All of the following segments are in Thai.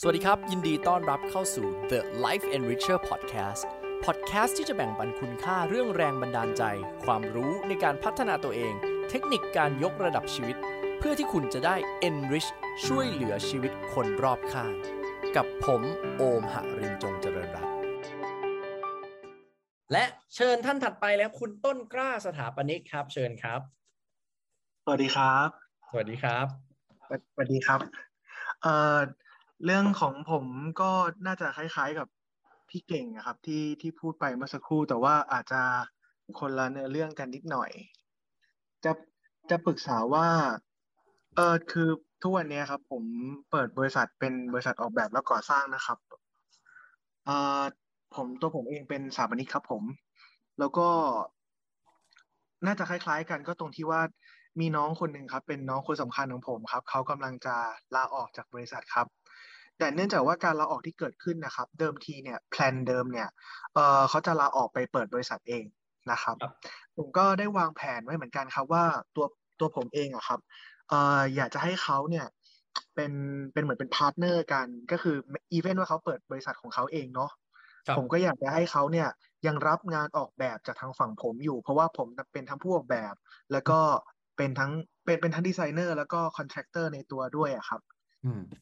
สวัสดีครับ ยินดีต้อนรับเข้าสู่ The Life Enricher Podcast Podcast ที่จะแบ่งปันคุณค่าเรื่องแรงบันดาลใจ ความรู้ในการพัฒนาตัวเอง เทคนิคการยกระดับชีวิต เพื่อที่คุณจะได้ enrich ช่วยเหลือชีวิตคนรอบข้าง กับผมโอมหรินจงเจริญรัตน์และเชิญท่านถัดไปแล้วคุณต้นกล้าสถาปนิกครับ เชิญครับ สวัสดีครับ สวัสดีครับ สวัสดีครับเอ่อ เรื่องของผมก็น่าจะคล้ายๆกับพี่เก่งนะครับ ที่ที่พูดไปเมื่อสักครู่ แต่ว่าอาจจะคนละเนื้อเรื่องกันนิดหน่อย จะจะปรึกษาว่าเออคือทุกวันนี้ครับ ผมเปิดบริษัทเป็นบริษัทออกแบบและก่อสร้างนะครับเออผมตัวผมเองเป็นสถาปนิกครับ ผม แล้วก็ น่าจะคล้าย ๆ กันก็ตรงที่ว่ามีน้องคนหนึ่งครับ เป็นน้องคนสำคัญของผมครับเขากำลังจะลาออกจากบริษัทครับ แต่เนื่องจากว่าการลาออกที่เกิดขึ้นนะครับ เดิมทีเนี่ย plan เดิมเนี่ยเออเขาจะลาออกไปเปิดบริษัทเองนะครับครับ ผมก็ได้วางแผนไว้เหมือนกันครับว่าตัวตัวผมเองอะครับเอออยากจะให้เขาเนี่ยเป็นเป็นเหมือนเป็น partner กันก็คืออีเวนต์ว่าเขาเปิดบริษัทของเขาเองเนาะครับผมก็อยากจะให้เขาเนี่ยยังรับงานออกแบบจากทางฝั่งผมอยู่ เพราะว่าผมเป็นทั้งผู้ออกแบบ แล้วก็เป็นทั้งเป็นเป็นทั้งดีไซเนอร์แล้วก็ contractor ในตัวด้วยอะครับอืม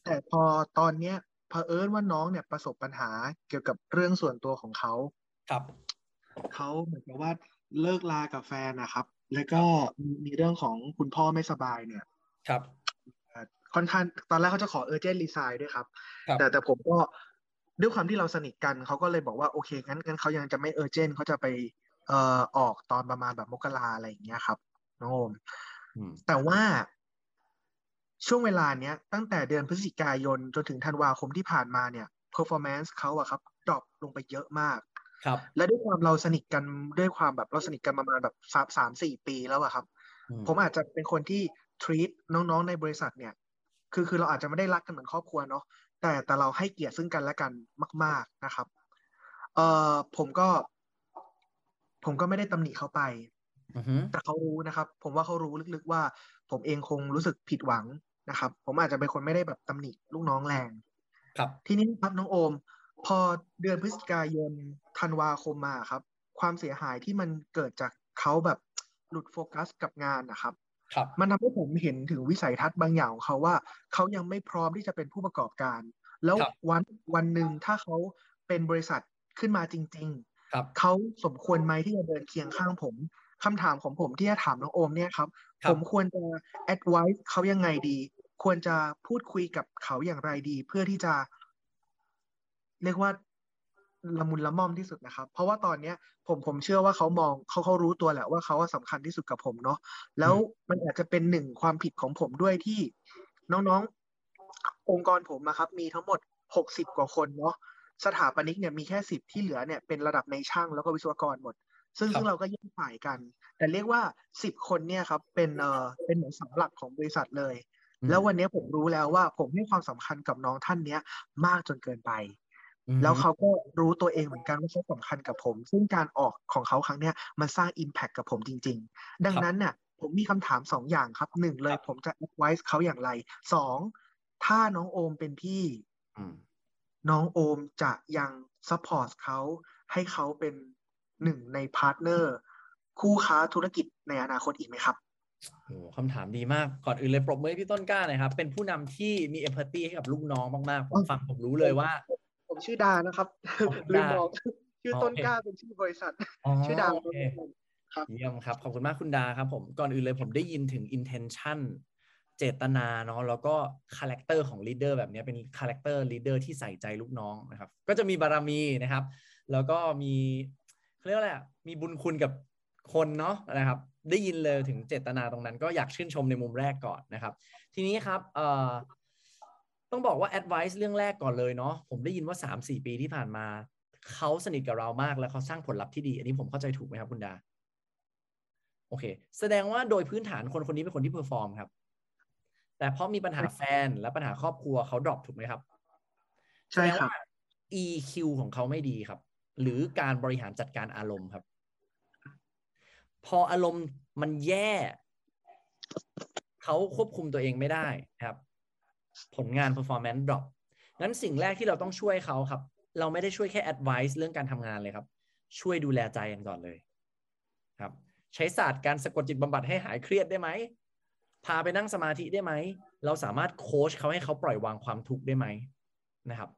แต่พอตอนเนี้ยเผอิญว่าน้องเนี่ยประสบปัญหาเกี่ยวกับเรื่องส่วนตัวของเขาครับเขาเหมือนกับว่าเลิกลากับแฟนนะครับ แล้วก็มีมีเรื่องของคุณพ่อไม่สบายเนี่ย ครับเอ่อค่อนข้างตอนแรกเขาจะขอเออร์เจนรีไซน์ด้วยครับครับ แต่แต่ผมก็ด้วยความที่เราสนิทกันเขาก็เลยบอกว่าโอเคงั้นงั้นเขายังจะไม่เออร์เจนเขาจะไปเอ่อออกตอนประมาณแบบมกราอะไรอย่างเงี้ยครับน้องโอมอืมแต่ว่า ช่วงเวลาเนี้ยตั้งแต่เดือนพฤศจิกายนจนถึงธันวาคมที่ผ่านมาเนี่ย performance เขาอะครับดรอปลงไปเยอะมากครับ และด้วยความเราสนิทกันด้วยความแบบเราสนิทกันประมาณแบบสามสามสี่ปีแล้วอะครับอืผมอาจจะเป็นคนที่ treat น้องๆในบริษัทเนี่ย คือคือเราอาจจะไม่ได้รักกันเหมือนครอบครัวเนาะแต่แต่เราให้เกียรติซึ่งกันและกันมาก ๆนะครับเอ่อผมก็ ผมก็ไม่ได้ตำหนิเขาไปอือฮึแต่เขารู้นะครับ ผมว่าเขารู้ลึกๆว่า ผมเองคงรู้สึกผิดหวัง นะครับ ผมอาจจะเป็นคนไม่ได้แบบตำหนิลูกน้องแรง ครับ ทีนี้ครับน้องโอม พอเดือนพฤศจิกายนธันวาคมมาครับ ความเสียหายที่มันเกิดจากเขาแบบหลุดโฟกัสกับงานนะครับครับมันทำให้ผมเห็นถึงวิสัยทัศน์บางอย่างของเขาว่าเขายังไม่พร้อมที่จะเป็นผู้ประกอบการ แล้วครับวันวันหนึ่งถ้าเขาเป็นบริษัทขึ้นมาจริงครับๆเขาสมควรไหมที่จะเดินเคียงข้างผม คำถามของผมที่จะถามน้องโอมเนี่ยครับครับ ผมควรจะ advise เขายังไงดี ควรจะพูดคุยกับเขาอย่างไรดี เพื่อที่จะ เรียกว่าละมุนละม่อมที่สุดนะครับ เพราะว่าตอนเนี้ย ผมผมเชื่อว่าเขามองเขาเขารู้ตัวแหละว่าเขาว่าสำคัญที่สุดกับผมเนาะแล้วมันอาจจะเป็นหนึ่งความผิดของผมด้วยที่ น้องๆ องค์กรผมอะครับ มีทั้งหมดหกสิบกว่าคนเนาะสถาปนิกเนี่ยมีแค่สิบที่เหลือเนี่ยเป็นระดับในช่างแล้วก็วิศวกรหมด ซึ่งครับซึ่งเราก็แยกฝ่ายกัน แต่เรียกว่าสิบคนเนี่ยครับเป็นเอ่อเป็นเหมือนเสาหลักของบริษัทเลยอืมแล้ววันนี้ผมรู้แล้วว่าผมให้ความสำคัญกับน้องท่านเนี้ยมากจนเกินไปอือฮึแล้วเขาก็รู้ตัวเองเหมือนกันว่าเขาสำคัญกับผม ซึ่งการออกของเขาครั้งเนี้ยมันสร้าง Impact กับผมจริง ๆ ดังนั้นเนี่ยผมมีคำถามสองอย่างครับหนึ่งเลยผมจะ advise เขาอย่างไรสองถ้าน้องโอมเป็นพี่อืมน้องโอมจะยัง support เขาให้เขาเป็น หนึ่งใน partner คู่ค้าธุรกิจในอนาคตอีกไหมครับโอ้คำถามดีมาก ก่อนอื่นเลยปรบมือให้พี่ต้นกล้าหนะครับ เป็นผู้นำที่มี empathy ให้กับลูกน้องมากๆ ผมฟังผมรู้เลยว่า ผมชื่อดานะครับอ๋อลืมดาบอกชื่อต้นโอเคกล้าเป็นชื่อบริษัทอ๋อชื่อดาโอเคครับเยี่ยมครับ ขอบคุณมากคุณดาครับผม ก่อนอื่นเลยผมได้ยินถึง intention เจตนาเนาะแล้วก็ character ของ leader แบบเนี้ยเป็นคาแรคเตอร์ leader ที่ใส่ใจลูกน้องนะครับ ก็จะมีบารมีนะครับ แล้วก็มี เขาเรียกว่าอะไรอะมีบุญคุณกับคนเนาะนะครับ ได้ยินเลยถึงเจตนาตรงนั้น ก็อยากชื่นชมในมุมแรกก่อนนะครับ ทีนี้ครับเอ่อต้องบอกว่า advice เรื่องแรกก่อนเลยเนาะผมได้ยินว่า 3-4 ปีที่ผ่านมา เขาสนิทกับเรามากแล้วเขาสร้างผลลัพธ์ที่ดี อันนี้ผมเข้าใจถูกไหมครับคุณดาโอเค แสดงว่าโดยพื้นฐานคนคนนี้เป็นคนที่ perform ครับ แต่เพราะมีปัญหาแฟนและปัญหาครอบครัวเขา drop ถูกไหมครับใช่แสดงครับว่า EQ ของเขาไม่ดีครับ หรือการบริหารจัดการอารมณ์ครับ พออารมณ์มันแย่ เขาควบคุมตัวเองไม่ได้ครับ ผลงาน performance drop งั้นสิ่งแรกที่เราต้องช่วยเขาครับ เราไม่ได้ช่วยแค่ advice เรื่องการทำงานเลยครับ ช่วยดูแลใจกันก่อนเลยครับ ใช้ศาสตร์การสะกดจิตบำบัดให้หายเครียดได้ไหมพาไปนั่งสมาธิได้ไหม เราสามารถโค้ชเขาให้เขาปล่อยวางความทุกข์ได้ไหมนะครับ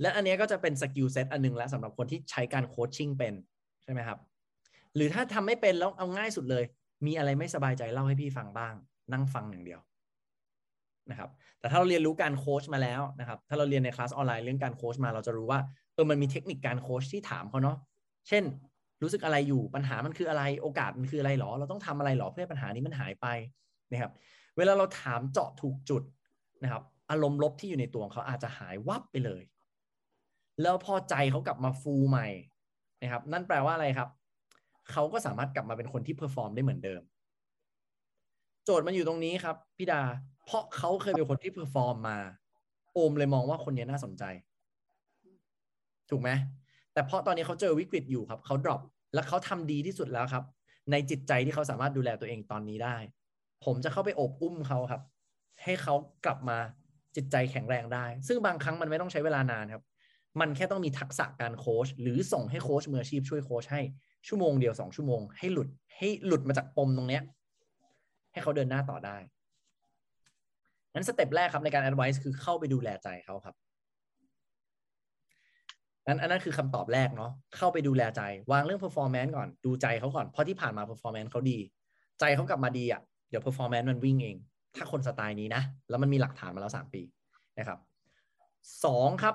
และอันนี้ก็จะเป็น skill set อันนึงแล้วสำหรับคนที่ใช้การ coaching เป็นใช่ไหมครับ หรือถ้าทำไม่เป็นแล้วเอาง่ายสุดเลย มีอะไรไม่สบายใจเล่าให้พี่ฟังบ้าง นั่งฟังอย่างเดียวนะครับ แต่ถ้าเราเรียนรู้การโค้ชมาแล้วนะครับ ถ้าเราเรียนในคลาสออนไลน์เรื่องการโค้ชมา เราจะรู้ว่าเออมันมีเทคนิคการโค้ชที่ถามเขาเนาะ เช่น รู้สึกอะไรอยู่ ปัญหามันคืออะไร โอกาสมันคืออะไรหรอ เราต้องทำอะไรหรอเพื่อปัญหานี้มันหายไปนะครับ เวลาเราถามเจาะถูกจุดนะครับ อารมณ์ลบที่อยู่ในตัวของเขาอาจจะหายวับไปเลย แล้วพอใจเขากลับมาฟูใหม่นะครับ นั่นแปลว่าอะไรครับ เขาก็สามารถกลับมาเป็นคนที่ perform ได้เหมือนเดิม โจทย์มันอยู่ตรงนี้ครับพี่ดา เพราะเขาเคยเป็นคนที่ perform มา โอมเลยมองว่าคนนี้น่าสนใจ ถูกไหมแต่เพราะตอนนี้เขาเจอวิกฤตอยู่ครับ เขา dropแล้วเขาทำดีที่สุดแล้วครับ ในจิตใจที่เขาสามารถดูแลตัวเองตอนนี้ได้ ผมจะเข้าไปอบอุ้มเขาครับ ให้เขากลับมาจิตใจแข็งแรงได้ ซึ่งบางครั้งมันไม่ต้องใช้เวลานานครับ มันแค่ต้องมีทักษะการโค้ชหรือส่งให้โค้ชมืออาชีพช่วยโค้ชให้ชั่วโมงเดียวสองชั่วโมงให้หลุดให้หลุดมาจากปมตรงเนี้ยให้เขาเดินหน้าต่อได้นั้น step แรกครับในการ advice คือเข้าไปดูแลใจเขาครับนั้นอันนั้นคือคำตอบแรกเนาะเข้าไปดูแลใจ วางเรื่อง performance ก่อนดูใจเขาก่อน เพราะที่ผ่านมา performance เขาดี ใจเขากลับมาดีอะ่ะเดี๋ยว performance มันวิ่งเอง ถ้าคนสไตล์นี้นะ แล้วมันมีหลักฐานมาแล้วสามปีนะครับสองครับ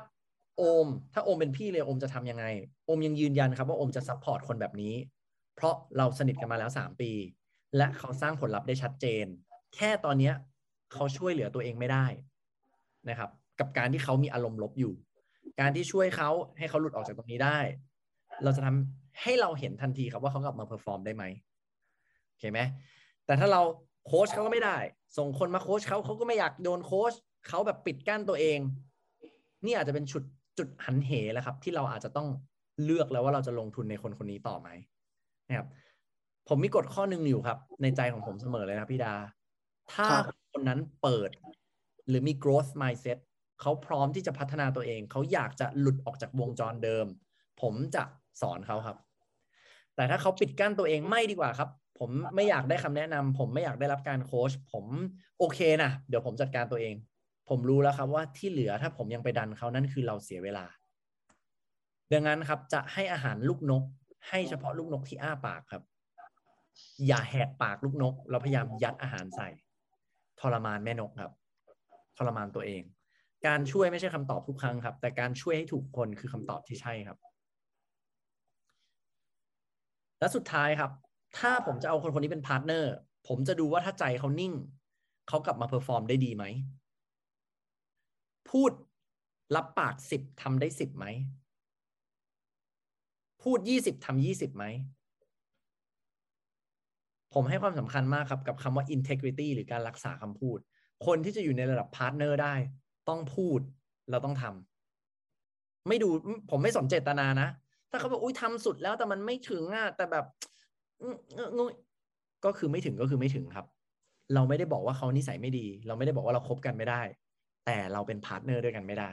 โอม ถ้าโอมเป็นพี่เลยโอมจะทำยังไง โอมยังยืนยันครับว่าโอมจะ support คนแบบนี้ เพราะเราสนิทกันมาแล้วสามปี และเขาสร้างผลลัพธ์ได้ชัดเจน แค่ตอนเนี้ยเขาช่วยเหลือตัวเองไม่ได้นะครับ กับการที่เขามีอารมณ์ลบอยู่ การที่ช่วยเขาให้เขาหลุดออกจากตรงนี้ได้ เราจะทำให้เราเห็นทันทีครับว่าเขากลับมา perform ได้ไหมโอเคไหมแต่ถ้าเราโค้ชเขาก็ไม่ได้ ส่งคนมาโค้ชเขาเขาก็ไม่อยากโดนโค้ชเขาแบบปิดกั้นตัวเอง นี่อาจจะเป็นจุด จุดหันเหแล้วครับ ที่เราอาจจะต้องเลือกแล้วว่าเราจะลงทุนในคนคนนี้ต่อไหมนะครับผมมีกฎข้อหนึ่งอยู่ครับ ในใจของผมเสมอเลยนะพี่ดา ถ้าคนนั้นเปิด หรือมี growth mindset เขาพร้อมที่จะพัฒนาตัวเอง เขาอยากจะหลุดออกจากวงจรเดิม ผมจะสอนเขาครับ แต่ถ้าเขาปิดกั้นตัวเองไม่ดีกว่าครับ ผมไม่อยากได้คำแนะนำผมไม่อยากได้รับการโค้ชผมโอเคนะเดี๋ยวผมจัดการตัวเอง ผมรู้แล้วครับว่าที่เหลือถ้าผมยังไปดันเขานั่นคือเราเสียเวลา ดังนั้นครับจะให้อาหารลูกนก ให้เฉพาะลูกนกที่อ้าปากครับ อย่าแหกปากลูกนก เราพยายามยัดอาหารใส่ ทรมานแม่นกครับ ทรมานตัวเอง การช่วยไม่ใช่คำตอบทุกครั้งครับ แต่การช่วยให้ถูกคนคือคำตอบที่ใช่ครับ และสุดท้ายครับ ถ้าผมจะเอาคนคนนี้เป็น partner ผมจะดูว่าถ้าใจเขานิ่ง เขากลับมา perform ได้ดีไหม พูดรับปากสิบทำได้สิบไหม พูดยี่สิบทำยี่สิบไหม ผมให้ความสำคัญมากครับกับคำว่า integrity หรือการรักษาคำพูด คนที่จะอยู่ในระดับ partner ได้ ต้องพูดเราต้องทำไม่ดูผมไม่สนเจตนานะ ถ้าเขาบอกอุ้ยทำสุดแล้วแต่มันไม่ถึงอะแต่แบบงก็คือไม่ถึงก็คือไม่ถึงครับ เราไม่ได้บอกว่าเขานิสัยไม่ดี เราไม่ได้บอกว่าเราคบกันไม่ได้ แต่เราเป็น partner ด้วยกันไม่ได้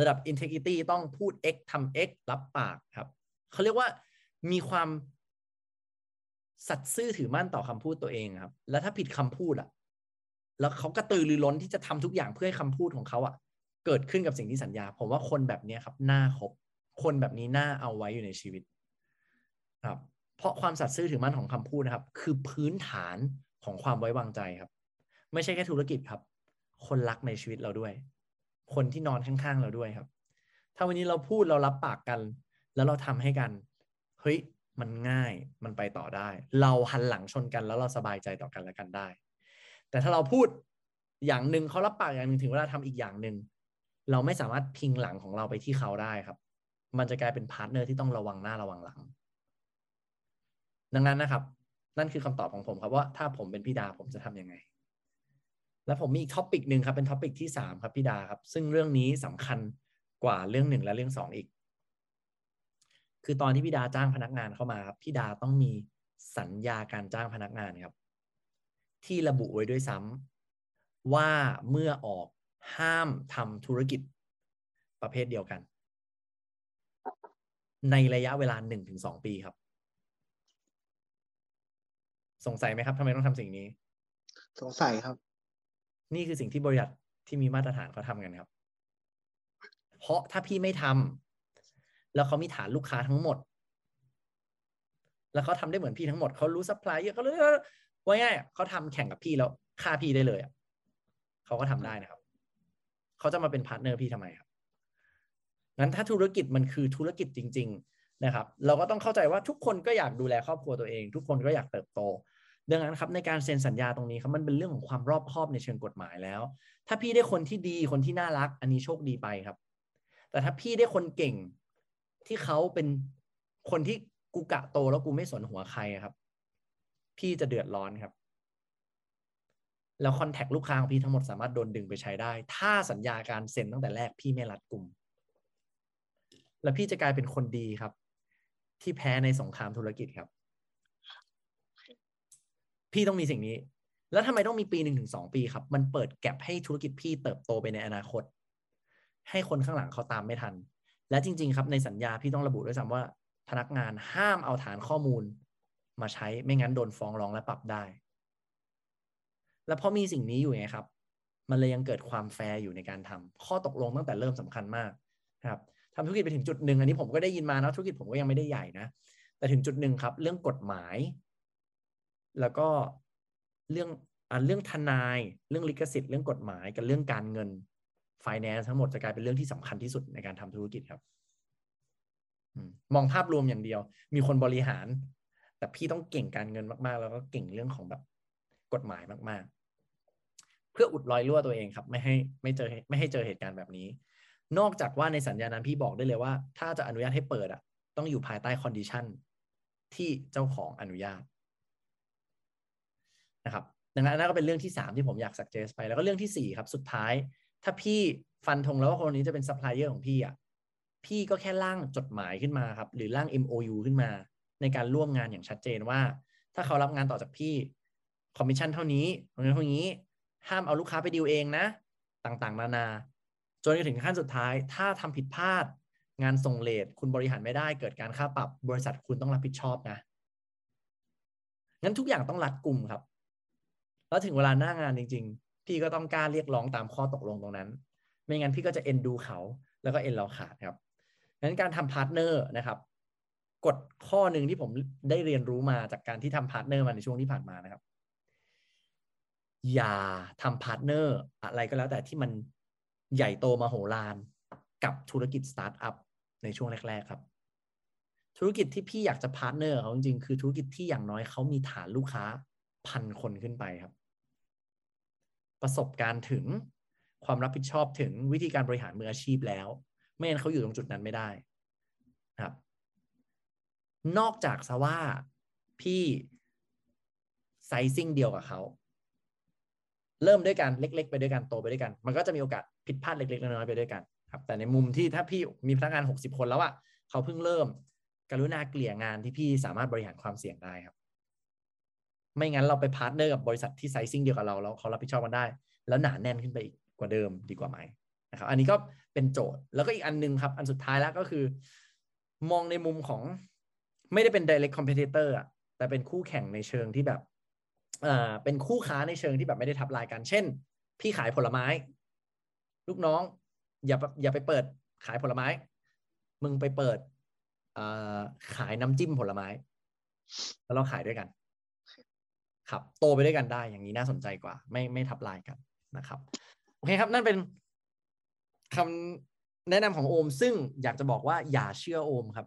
ระดับ integrity ต้องพูด x ทำ x รับปากครับเขาเรียกว่ามีความสัตย์ซื่อถือมั่นต่อคำพูดตัวเองครับ แล้วถ้าผิดคำพูดอะแล้วเขากระตือรือร้นที่จะทำทุกอย่างเพื่อให้คำพูดของเขาอะเกิดขึ้นกับสิ่งที่สัญญา ผมว่าคนแบบนี้ครับน่าคบคนแบบนี้น่าเอาไว้อยู่ในชีวิตครับ เพราะความสัตย์ซื่อถือมั่นของคำพูดนะครับ คือพื้นฐานของความไว้วางใจครับ ไม่ใช่แค่ธุรกิจครับ คนรักในชีวิตเราด้วย คนที่นอนข้างๆเราด้วยครับ ถ้าวันนี้เราพูดเรารับปากกัน แล้วเราทำให้กัน เฮ้ยมันง่ายมันไปต่อได้ เราหันหลังชนกันแล้วเราสบายใจต่อกันและกันได้ แต่ถ้าเราพูดอย่างหนึ่งเขารับปากอย่างหนึ่งถึงเวลาทำอีกอย่างหนึ่งเราไม่สามารถพิงหลังของเราไปที่เขาได้ครับ มันจะกลายเป็น partner ที่ต้องระวังหน้าระวังหลัง ดังนั้นนะครับ นั่นคือคำตอบของผมครับว่าถ้าผมเป็นพี่ดาผมจะทำยังไง และผมมีอีก topic หนึ่งครับเป็น topic ที่สามครับพี่ดาครับ ซึ่งเรื่องนี้สำคัญกว่าเรื่องหนึ่งและเรื่องสองอีก คือตอนที่พี่ดาจ้างพนักงานเข้ามาครับพี่ดาต้องมีสัญญาการจ้างพนักงานครับ ที่ระบุไว้ด้วยซ้ำว่าเมื่อออกห้ามทำธุรกิจประเภทเดียวกัน ในระยะเวลาหนึ่งถึงสองปีครับ สงสัยไหมครับทำไมต้องทำสิ่งนี้ สงสัยครับ นี่คือสิ่งที่บริษัทที่มีมาตรฐานเขาทำกันครับ เพราะถ้าพี่ไม่ทำแล้วเขามีฐานลูกค้าทั้งหมด แล้วเขาทำได้เหมือนพี่ทั้งหมดเขารู้ซัพพลายเยอะเขาเลยว่าง่ายเขาทำแข่งกับพี่แล้วฆ่าพี่ได้เลยอะเขาก็ทำได้นะครับเขาจะมาเป็น partner พี่ทำไมครับงั้นถ้าธุรกิจมันคือธุรกิจจริง ๆ นะครับ เราก็ต้องเข้าใจว่าทุกคนก็อยากดูแลครอบครัวตัวเอง ทุกคนก็อยากเติบโต ดังนั้นครับในการเซ็นสัญญาตรงนี้ครับมันเป็นเรื่องของความรอบคอบในเชิงกฎหมายแล้ว ถ้าพี่ได้คนที่ดีคนที่น่ารัก อันนี้โชคดีไปครับ แต่ถ้าพี่ได้คนเก่งที่เขาเป็นคนที่กูกะโตแล้วกูไม่สนหัวใครครับ พี่จะเดือดร้อนครับ แล้วคอนแทคลูกค้าของพี่ทั้งหมดสามารถโดนดึงไปใช้ได้ ถ้าสัญญาการเซ็นตั้งแต่แรกพี่ไม่รัดกลุ่ม แล้วพี่จะกลายเป็นคนดีครับ ที่แพ้ในสงครามธุรกิจครับ พี่ต้องมีสิ่งนี้ แล้วทำไมต้องมีปีหนึ่งถึงสองปีครับ มันเปิดแก็บให้ธุรกิจพี่เติบโตไปในอนาคต ให้คนข้างหลังเขาตามไม่ทัน และจริง ๆ ครับในสัญญาพี่ต้องระบุด้วยซ้ำว่าพนักงานห้ามเอาฐานข้อมูลมาใช้ไม่งั้นโดนฟ้องร้องและปรับได้ แล้วพอมีสิ่งนี้อยู่ไงครับ มันเลยยังเกิดความแฟร์อยู่ในการทำข้อตกลงตั้งแต่เริ่มสำคัญมากครับทำธุรกิจไปถึงจุดหนึ่งอันนี้ผมก็ได้ยินมานะธุรกิจผมก็ยังไม่ได้ใหญ่นะ แต่ถึงจุดหนึ่งครับ เรื่องกฎหมาย แล้วก็เรื่องอ่าเรื่องทนาย เรื่องลิขสิทธิ์เรื่องกฎหมายกับเรื่องการเงิน finance ทั้งหมดจะกลายเป็นเรื่องที่สำคัญที่สุดในการทำธุรกิจครับมองภาพรวมอย่างเดียว มีคนบริหาร แต่พี่ต้องเก่งการเงินมาก ๆ แล้วก็เก่งเรื่องของแบบกฎหมายมาก ๆ เพื่ออุดรอยรั่วตัวเองครับ ไม่ให้ไม่เจอไม่ให้เจอเหตุการณ์แบบนี้ นอกจากว่าในสัญญานั้นพี่บอกได้เลยว่า ถ้าจะอนุญาตให้เปิดอะ ต้องอยู่ภายใต้ condition ที่เจ้าของอนุญาต นะครับดังนั้นนั่นก็เป็นเรื่องที่ 3 ที่ผมอยาก suggest ไปแล้วก็เรื่องที่ 4 ครับ สุดท้าย ถ้าพี่ฟันธงแล้วว่าคนนี้จะเป็นซัพพลายเออร์ของพี่อะพี่ก็แค่ร่างจดหมายขึ้นมาครับหรือร่าง MOU ขึ้นมา ในการร่วมงานอย่างชัดเจนว่า ถ้าเขารับงานต่อจากพี่คอมมิชชั่นเท่านี้ตรงนี้เท่านี้ ห้ามเอาลูกค้าไปดีลเองนะ ต่างๆ นานา จนถึงขั้นสุดท้าย ถ้าทำผิดพลาด งานส่ง late คุณบริหารไม่ได้เกิดการค่าปรับบริษัทคุณต้องรับผิดชอบนะงั้นทุกอย่างต้องรัดกลุ่มครับ แล้วถึงเวลาหน้างานจริง ๆ พี่ก็ต้องกล้าเรียกร้องตามข้อตกลงตรงนั้น ไม่งั้นพี่ก็จะเอ็นดูเขา แล้วก็เอ็นเราขาดครับงั้นการทำ partner นะครับกฎข้อหนึ่งที่ผมได้เรียนรู้มาจากการที่ทำ partner มาในช่วงที่ผ่านมานะครับ อย่าทำ partner อะไรก็แล้วแต่ที่มันใหญ่โตมาโหฬารกับธุรกิจสตาร์ทอัพในช่วงแรก ๆ ครับ ธุรกิจที่พี่อยากจะ partner เขาจริงๆคือธุรกิจที่อย่างน้อยเขามีฐานลูกค้าพันคนขึ้นไปครับ ประสบการณ์ถึงความรับผิดชอบถึงวิธีการบริหารมืออาชีพแล้ว ไม่งั้นเขาอยู่ตรงจุดนั้นไม่ได้ครับ นอกจากซะว่าพี่ไซซิ่งเดียวกับเขาเริ่มด้วยกันเล็ก ๆ ไปด้วยกันโตไปด้วยกัน มันก็จะมีโอกาสผิดพลาดเล็กๆน้อยๆไปด้วยกันครับ แต่ในมุมที่ถ้าพี่มีพนักงานหกสิบคนแล้วอะเขาเพิ่งเริ่ม กรุณาเกลี่ยงานที่พี่สามารถบริหารความเสี่ยงได้ครับ ไม่งั้นเราไป partner กับบริษัทที่ sizing เดียวกับเราแล้วเขารับผิดชอบกันได้ แล้วหนาแน่นขึ้นไปอีกกว่าเดิมดีกว่าไหมนะครับ อันนี้ก็เป็นโจทย์แล้วก็อีกอันนึงครับ อันสุดท้ายแล้วก็คือ มองในมุมของไม่ได้เป็น direct competitor อะแต่เป็นคู่แข่งในเชิงที่แบบอ่าเป็นคู่ค้าในเชิงที่แบบไม่ได้ทับลายกันเช่น พี่ขายผลไม้ ลูกน้อง อย่าอย่าไปเปิดขายผลไม้ มึงไปเปิดขายน้ำจิ้มผลไม้ แล้วเราขายด้วยกัน ครับโตไปด้วยกันได้อย่างนี้น่าสนใจกว่า ไม่ไม่ทับลายกันนะครับโอเคครับ นั่นเป็นคำแนะนำของโอม ซึ่งอยากจะบอกว่าอย่าเชื่อโอมครับ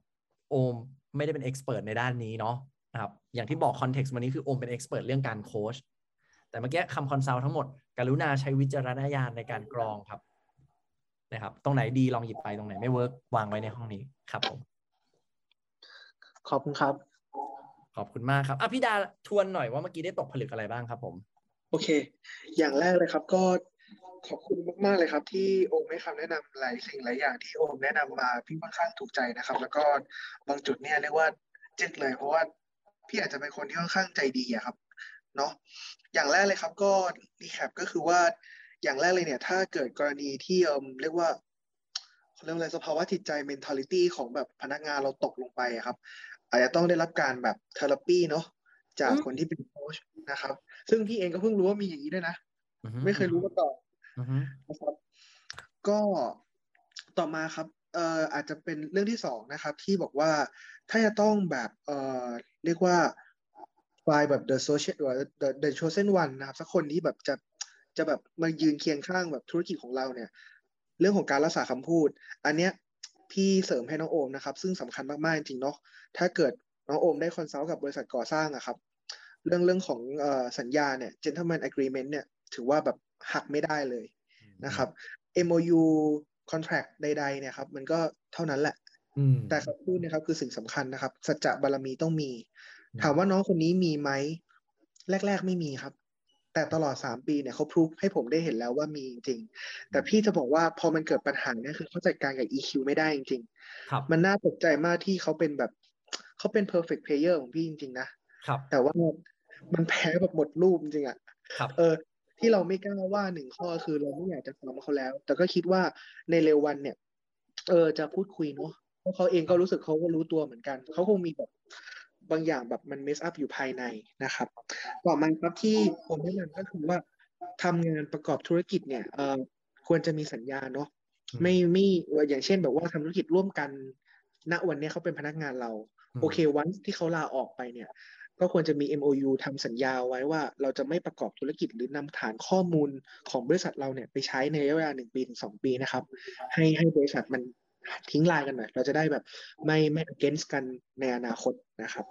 โอมไม่ได้เป็น expert ในด้านนี้เนาะนะครับอย่างที่บอก context วันนี้คือโอมเป็น expert เรื่องการโค้ชแต่เมื่อกี้คำ consult ทั้งหมด กรุณาใช้วิจารณญาณในการกรองครับนะครับ ตรงไหนดีลองหยิบไปตรงไหนไม่ work วางไว้ในห้องนี้ครับผมขอบคุณครับ ขอบคุณมากครับอะพี่ดาทวนหน่อยว่าเมื่อกี้ได้ตกผลึกอะไรบ้างครับผม โอเค อย่างแรกเลยครับก็ขอบคุณมากๆเลยครับ ที่โอมให้คำแนะนำหลายสิ่งหลายอย่างที่โอมแนะนำมาพี่ค่อนข้างถูกใจนะครับ แล้วก็บางจุดเนี่ยเรียกว่าเจึกเลย เพราะว่าพี่อาจจะเป็นคนที่ค่อนข้างใจดีอะครับเนาะอย่างแรกเลยครับก็รีแคปก็คือว่าอย่างแรกเลยเนี่ย ถ้าเกิดกรณีที่เอมเรียกว่าเขาเรียกอะไรสภาวะจิตใจ mentality ของแบบพนักงานเราตกลงไปครับ อาจจะต้องได้รับการแบบเทอราปีเนาะจากคนที่เป็นโค้ชนะครับ ซึ่งพี่เองก็เพิ่งรู้ว่ามีอย่างนี้ด้วยนะ ไม่เคยรู้มาก่อนนะครับ ก็ต่อมาครับเอ่ออาจจะเป็นเรื่องที่สองนะครับ ที่บอกว่าถ้าจะต้องแบบเอ่อเรียกว่าไฟแบบ the social the the chosen one นะครับสักคนที่แบบจะจะแบบมายืนเคียงข้างแบบธุรกิจของเราเนี่ย เรื่องของการรักษาคำพูด อันเนี้ย พี่เสริมให้น้องโอมนะครับ ซึ่งสำคัญมากๆจริงเนาะถ้าเกิดน้องโอมได้คอนซัลท์กับบริษัทก่อสร้างอะครับเรื่องเรื่องของอสัญญาเนี่ย gentleman agreement เนี่ยถือว่าแบบหักไม่ได้เลยนะครับ MOU contract ใดๆเนี่ยครับมันก็เท่านั้นแหละแต่คำพูดนะครับคือสิ่งสำคัญนะครับ สัจจะบารมีต้องมี ถามว่าน้องคนนี้มีไหมแรก ๆ ไม่มีครับ แต่ตลอดสามปีเนี่ยเขาพรูฟให้ผมได้เห็นแล้วว่ามีจริงๆแต่พี่จะบอกว่าพอมันเกิดปัญหาเนี่ยคือเขาจัดการกับ EQ ไม่ได้จริงๆมันน่าตกใจมากที่เขาเป็นแบบเขาเป็น perfect player ของพี่จริง ๆ นะครับแต่ว่ามันแพ้แบบหมดรูปจริงๆอะเออ ที่เราไม่กล้าว่าหนึ่งข้อคือเราไม่อยากจะฟังเขาแล้ว แต่ก็คิดว่าในเร็ววันเนี่ย เออจะพูดคุยเนาะเพราะเขาเองก็รู้สึกเขาก็รู้ตัวเหมือนกัน เขาคงมีแบบ บางอย่างแบบมันเมสอัพอยู่ภายในนะครับต่อมาครับที่ผมแนะนำก็คือว่าทำงานประกอบธุรกิจเนี่ยเออควรจะมีสัญญาเนาะไม่ไม่อย่างเช่นแบบว่าทำธุรกิจร่วมกัน ณวันนี้เขาเป็นพนักงานเรา โอเควันที่เขาลาออกไปเนี่ย ก็ควรจะมี MOU ทำสัญญาไว้ว่าเราจะไม่ประกอบธุรกิจหรือนำฐานข้อมูลของบริษัทเราเนี่ยไปใช้ในระยะเวลาหนึ่งปีถึงสองปีนะครับ ให้ให้บริษัทมัน ทิ้งลายกันหน่อย เราจะได้แบบไม่ไม่ against กันในอนาคตนะครับ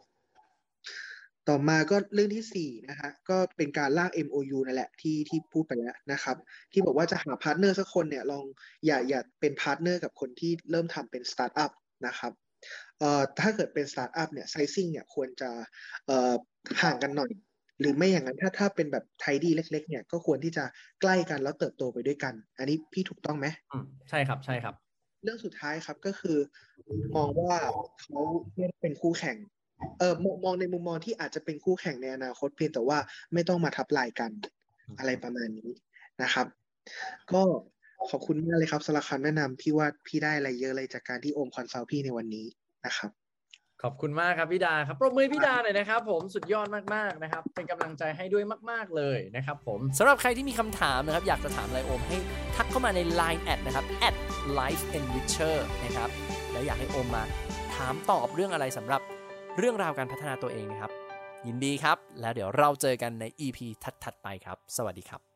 ต่อมาก็เรื่องที่สี่นะฮะก็เป็นการลาก MOU นั่นแหละที่ที่พูดไปแล้วนะครับ ที่บอกว่าจะหา partner สักคนเนี่ยลองอย่าอย่าเป็น partner กับคนที่เริ่มทำเป็นสตาร์ทอัพนะครับเอ่อถ้าเกิดเป็นสตาร์ทอัพเนี่ย sizing เนี่ยควรจะเอ่อห่างกันหน่อย หรือไม่อย่างนั้นถ้าถ้าเป็นแบบ tiny เล็ก ๆ เนี่ยก็ควรที่จะใกล้กันแล้วเติบโตไปด้วยกัน อันนี้พี่ถูกต้องไหมอืมใช่ครับใช่ครับ เรื่องสุดท้ายครับก็คือ มองว่าเขาเป็นคู่แข่ง เอออมมองในมุมมองที่อาจจะเป็นคู่แข่งในอนาคตเพียงแต่ว่าไม่ต้องมาทับลายกันอะไรประมาณนี้นะครับ ก็ขอบคุณมากเลยครับสำหรับคำแนะนำพี่ว่าพี่ได้อะไรเยอะเลยจากการที่โอม consult พี่ในวันนี้นะครับ ขอบคุณมากครับพี่ดาครับปรบมือพี่ดาหน่อยนะครับ ผมสุดยอดมากๆนะครับ เป็นกำลังใจให้ด้วยมาก ๆเลยนะครับ ผมสำหรับใครที่มีคำถามนะครับอยากจะถามอะไรโอมให้ทักเข้ามาใน Line แอดนะครับ life enricher นะครับแล้วอยากให้โอมมาถามตอบเรื่องอะไรสำหรับเรื่องราวการพัฒนาตัวเองนะครับ ยินดีครับ แล้วเดี๋ยวเราเจอกันใน EP ถัดๆไปครับ สวัสดีครับ